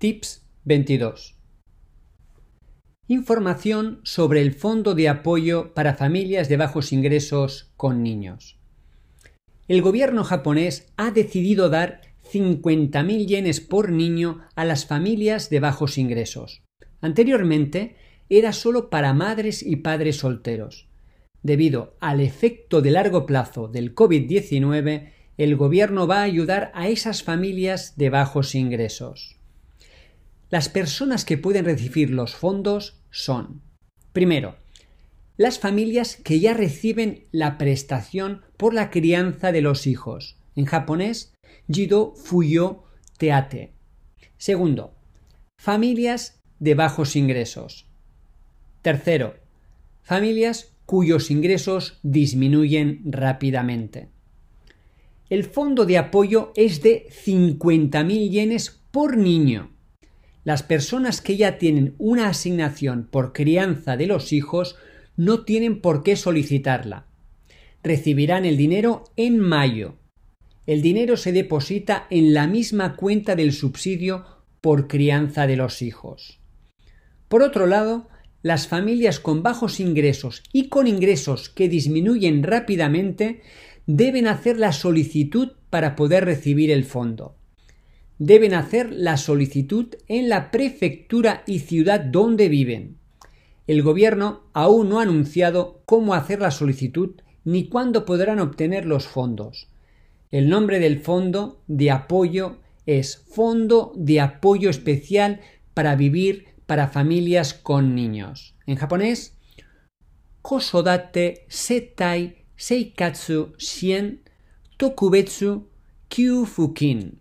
Tips 22. Información sobre el Fondo de Apoyo para Familias de Bajos Ingresos con Niños. El gobierno japonés ha decidido dar 50.000 yenes por niño a las familias de bajos ingresos. Anteriormente era solo para madres y padres solteros. Debido al efecto de largo plazo del COVID-19, el gobierno va a ayudar a esas familias de bajos ingresos. Las personas que pueden recibir los fondos son, primero, las familias que ya reciben la prestación por la crianza de los hijos, en japonés, Jido Fuyo Teate. Segundo, familias de bajos ingresos. Tercero, familias cuyos ingresos disminuyen rápidamente. El fondo de apoyo es de 50.000 yenes por niño. Las personas que ya tienen una asignación por crianza de los hijos no tienen por qué solicitarla. Recibirán el dinero en mayo. El dinero se deposita en la misma cuenta del subsidio por crianza de los hijos. Por otro lado, las familias con bajos ingresos y con ingresos que disminuyen rápidamente deben hacer la solicitud para poder recibir el fondo. Deben hacer la solicitud en la prefectura y ciudad donde viven. El gobierno aún no ha anunciado cómo hacer la solicitud ni cuándo podrán obtener los fondos. El nombre del fondo de apoyo es Fondo de Apoyo Especial para Vivir para Familias con Niños. En japonés, Kosodate Setai Seikatsu Shien Tokubetsu Kyufukin.